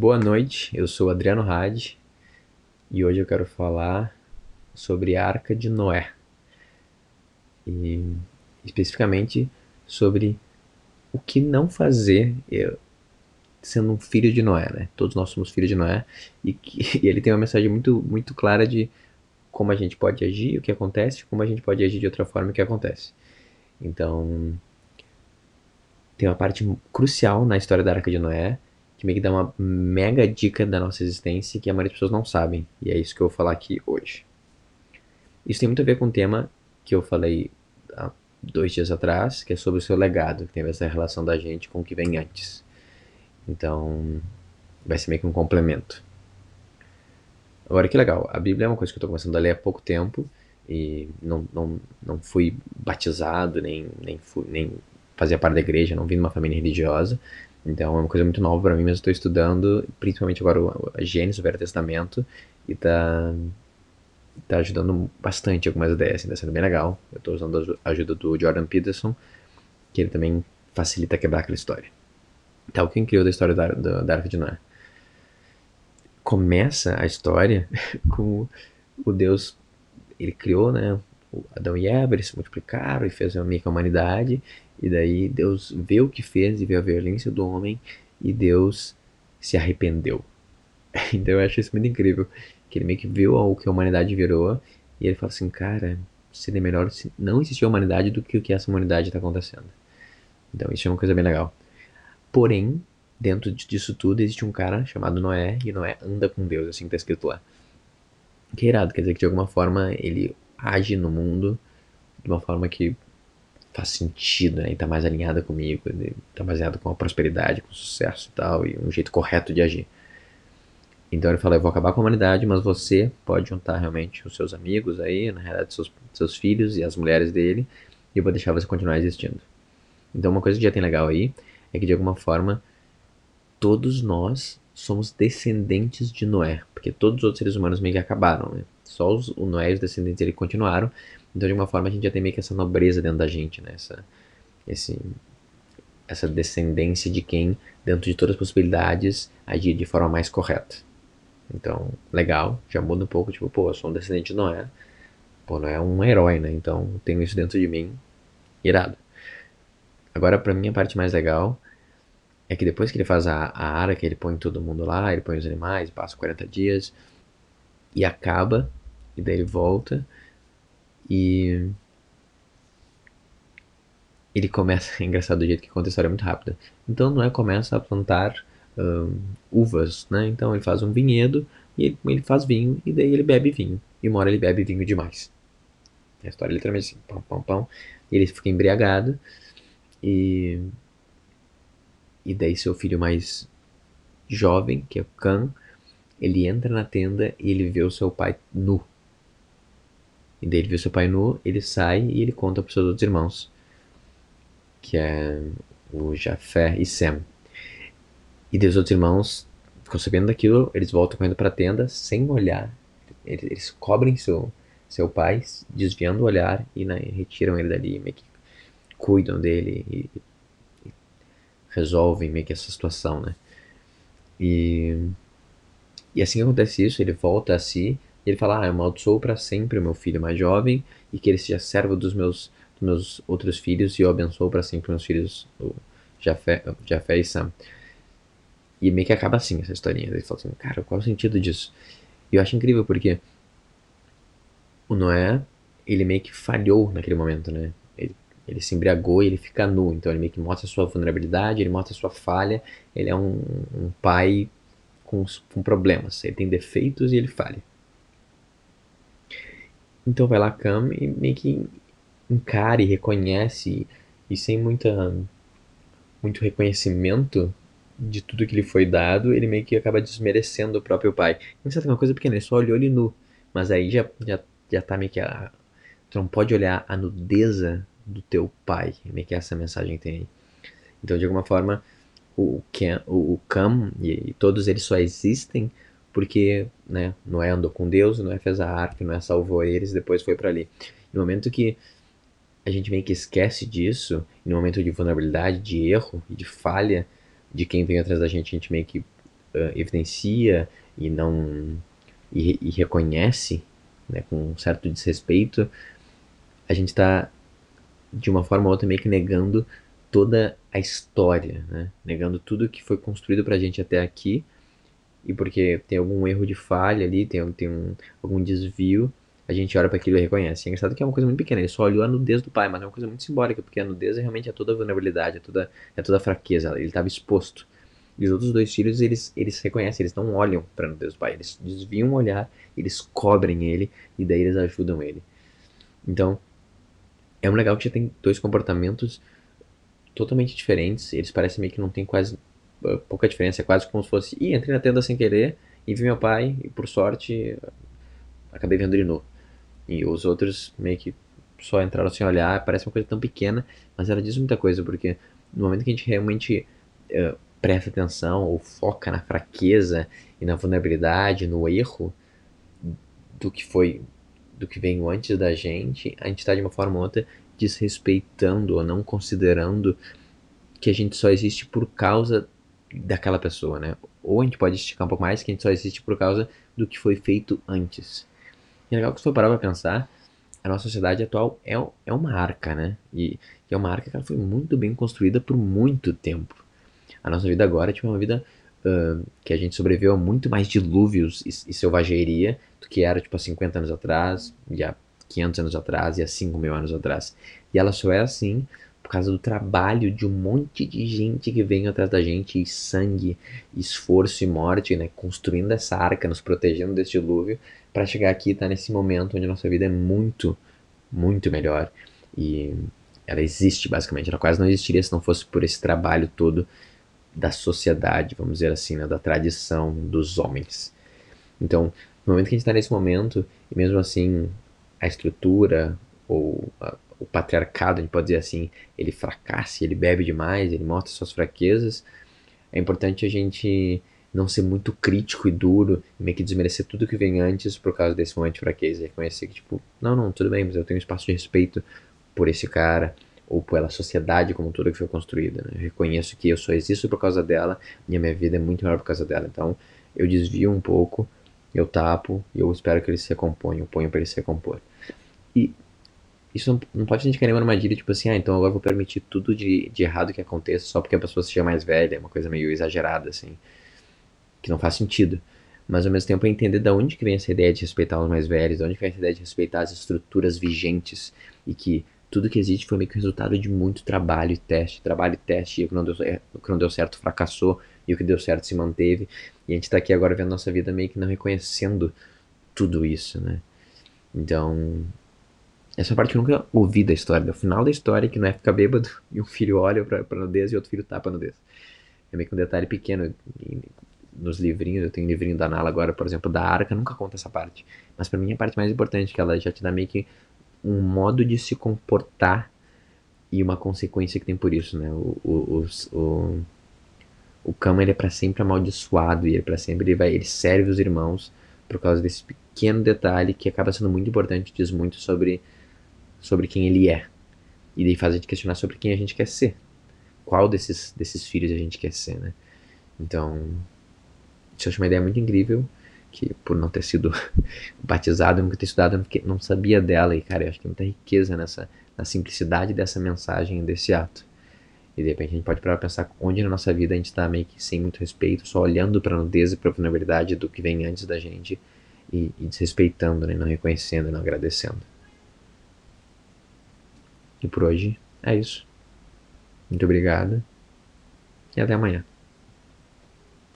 Boa noite, eu sou Adriano Hadi e hoje eu quero falar sobre a Arca de Noé e especificamente sobre o que não fazer eu, sendo um filho de Noé, né? Todos nós somos filhos de Noé e, que, e ele tem uma mensagem muito muito clara de como a gente pode agir, o que acontece, como a gente pode agir de outra forma, o que acontece. Então tem uma parte crucial na história da Arca de Noé que meio que dá uma mega dica da nossa existência que a maioria das pessoas não sabem. E é isso que eu vou falar aqui hoje. Isso tem muito a ver com o tema que eu falei há dois dias atrás, que é sobre o seu legado, que tem essa relação da gente com o que vem antes. Então, vai ser meio que um complemento. Agora, que legal, a Bíblia é uma coisa que eu estou começando a ler há pouco tempo e não, não, não fui batizado, nem, nem, fui, nem fazia parte da igreja, não vim de uma família religiosa, então é uma coisa muito nova para mim, mas estou estudando, principalmente agora a Gênesis, o Velho Testamento, e tá, tá ajudando bastante algumas ideias, assim, tá sendo bem legal. Eu estou usando a ajuda do Jordan Peterson, que ele também facilita quebrar aquela história. Então, quem criou da história da, da, da Arca de Noé? Começa a história com o Deus, ele criou, né, Adão e Eva, eles se multiplicaram e fez meio que a humanidade, e daí Deus vê o que fez e vê a violência do homem e Deus se arrependeu. Então eu acho isso muito incrível. Que ele meio que viu o que a humanidade virou e ele fala assim, cara, seria melhor se não existir a humanidade do que o que essa humanidade está acontecendo. Então isso é uma coisa bem legal. Porém, dentro disso tudo existe um cara chamado Noé e Noé anda com Deus, assim que está escrito lá. Que irado, quer dizer que de alguma forma ele age no mundo de uma forma que faz sentido, né? E tá mais alinhada comigo, tá mais alinhado com a prosperidade, com o sucesso e tal, e um jeito correto de agir. Então ele fala, eu vou acabar com a humanidade, mas você pode juntar realmente os seus amigos aí, na realidade seus, seus filhos e as mulheres dele, e eu vou deixar você continuar existindo. Então uma coisa que já tem legal aí, é que de alguma forma, todos nós somos descendentes de Noé, porque todos os outros seres humanos meio que acabaram, né? Só os, o Noé e os descendentes dele continuaram, então, de uma forma, a gente já tem meio que essa nobreza dentro da gente, né? Essa, esse, essa descendência de quem, dentro de todas as possibilidades, agir de forma mais correta. Então, legal, já muda um pouco, tipo, pô, eu sou um descendente de Noé. Pô, não é um herói, né? Então, tenho isso dentro de mim, irado. Agora, pra mim, a parte mais legal é que depois que ele faz a, a que ele põe todo mundo lá, ele põe os animais, passa 40 dias e acaba, e daí ele volta e ele começa, é engraçado do jeito que conta a história é muito rápida. Então Noé começa a plantar um, uvas, né? Então ele faz um vinhedo e ele, ele, faz vinho e daí ele bebe vinho. E uma hora ele bebe vinho demais. A história é literalmente assim, pão, pão, pão. E ele fica embriagado e e daí seu filho mais jovem, que é o Cã, ele entra na tenda e ele vê o seu pai nu. E daí ele vê seu pai nu, ele sai e ele conta para seus outros irmãos, que é o Jafé e Sem. E daí os outros irmãos ficam sabendo daquilo, eles voltam correndo para a tenda sem olhar. Eles, eles, cobrem seu, seu pai, desviando o olhar e né, retiram ele dali, meio que cuidam dele e, e resolvem meio que essa situação, né? E, e assim que acontece isso, ele volta a si ele fala: Ah, eu amaldiçoo para sempre o meu filho mais jovem e que ele seja servo dos meus, dos meus outros filhos e eu abençoo para sempre meus filhos, o Jafé, Jafé e Sam. E meio que acaba assim essa historinha. Ele fala assim: Cara, qual o sentido disso? E eu acho incrível porque o Noé, ele meio que falhou naquele momento, né? Ele, ele se embriagou e ele fica nu. Então ele meio que mostra a sua vulnerabilidade, ele mostra a sua falha. Ele é um, um pai com, com problemas. Ele tem defeitos e ele falha. Então vai lá Cam e meio que encara e reconhece e sem muita muito reconhecimento de tudo que lhe foi dado, ele meio que acaba desmerecendo o próprio pai. Isso é uma coisa pequena, ele só olhou ele nu, mas aí já, já, já tá meio que a, tu não pode olhar a nudeza do teu pai, meio que essa mensagem tem aí. Então de alguma forma o, o, o Cam e, e todos eles só existem porque né, Noé andou com Deus, Noé fez a arca, Noé salvou eles, depois foi para ali. No momento que a gente meio que esquece disso, no momento de vulnerabilidade, de erro e de falha de quem vem atrás da gente, a gente meio que uh, evidencia e não e, e reconhece, né, com um certo desrespeito, a gente está de uma forma ou outra meio que negando toda a história, né? negando tudo que foi construído para a gente até aqui e porque tem algum erro de falha ali, tem, tem um, algum desvio, a gente olha para aquilo e reconhece. É engraçado que é uma coisa muito pequena, ele só olhou a nudez do pai, mas é uma coisa muito simbólica, porque a nudez é realmente é toda a vulnerabilidade, é toda, é toda a fraqueza, ele estava exposto. E os outros dois filhos, eles, eles reconhecem, eles não olham para a nudez do pai, eles desviam o olhar, eles cobrem ele e daí eles ajudam ele. Então, é um legal que já tem dois comportamentos totalmente diferentes, eles parecem meio que não tem quase pouca diferença, é quase como se fosse, ih, entrei na tenda sem querer e vi meu pai e por sorte acabei vendo de novo. E os outros meio que só entraram sem olhar, parece uma coisa tão pequena, mas ela diz muita coisa, porque no momento que a gente realmente uh, presta atenção ou foca na fraqueza e na vulnerabilidade, no erro do que foi, do que veio antes da gente, a gente está de uma forma ou outra desrespeitando ou não considerando que a gente só existe por causa daquela pessoa, né? Ou a gente pode esticar um pouco mais que a gente só existe por causa do que foi feito antes. E é legal que se for parar pra pensar, a nossa sociedade atual é, é uma arca, né? E, e é uma arca que ela foi muito bem construída por muito tempo. A nossa vida agora é tipo uma vida uh, que a gente sobreviveu a muito mais dilúvios e, e selvageria do que era tipo há 50 anos atrás, e há 500 anos atrás, e há 5 mil anos atrás. E ela só é assim por causa do trabalho de um monte de gente que vem atrás da gente, e sangue, esforço e morte, né? Construindo essa arca, nos protegendo desse dilúvio, para chegar aqui e estar tá nesse momento onde a nossa vida é muito, muito melhor. E ela existe, basicamente. Ela quase não existiria se não fosse por esse trabalho todo da sociedade, vamos dizer assim, né, da tradição dos homens. Então, no momento que a gente está nesse momento, e mesmo assim a estrutura ou a, o patriarcado, a gente pode dizer assim, ele fracassa, ele bebe demais, ele mostra suas fraquezas, é importante a gente não ser muito crítico e duro, e meio que desmerecer tudo que vem antes por causa desse momento de fraqueza. Reconhecer que, tipo, não, não, tudo bem, mas eu tenho espaço de respeito por esse cara, ou pela sociedade como toda que foi construída. Né? Eu reconheço que eu só existo por causa dela e a minha vida é muito maior por causa dela. Então eu desvio um pouco, eu tapo e eu espero que ele se recomponha, eu ponho para ele se recompor. E isso não, pode indicar nenhuma armadilha, tipo assim, ah, então agora vou permitir tudo de, de errado que aconteça só porque a pessoa seja mais velha, é uma coisa meio exagerada, assim, que não faz sentido. Mas ao mesmo tempo é entender de onde vem essa ideia de respeitar os mais velhos, de onde vem essa ideia de respeitar as estruturas vigentes e que tudo que existe foi meio que resultado de muito trabalho e teste, trabalho e teste, e o que não deu, o que não deu certo fracassou, e o que deu certo se manteve, e a gente tá aqui agora vendo nossa vida meio que não reconhecendo tudo isso, né? Então, essa parte eu nunca ouvi da história, do final da história, que não é ficar bêbado, e um filho olha pra, pra nudez e outro filho tapa a nudez. É meio que um detalhe pequeno, nos livrinhos, eu tenho um livrinho da Nala agora, por exemplo, da Arca, nunca conta essa parte. Mas para mim é a parte mais importante, que ela já te dá meio que um modo de se comportar e uma consequência que tem por isso, né? O, o, o, o, o Kama ele é para sempre amaldiçoado e ele é para sempre ele, vai, ele serve os irmãos por causa desse pequeno detalhe que acaba sendo muito importante, diz muito sobre sobre quem ele é. E daí faz a gente questionar sobre quem a gente quer ser. Qual desses, desses filhos a gente quer ser, né? Então, isso eu acho uma ideia muito incrível que por não ter sido batizado, nunca ter estudado, eu não sabia dela. E, cara, eu acho que muita riqueza nessa na simplicidade dessa mensagem, desse ato. E de repente a gente pode parar pensar onde na nossa vida a gente está meio que sem muito respeito, só olhando para nudez e para vulnerabilidade do que vem antes da gente e, e desrespeitando, né? não reconhecendo, não agradecendo. E por hoje é isso. Muito obrigado e até amanhã.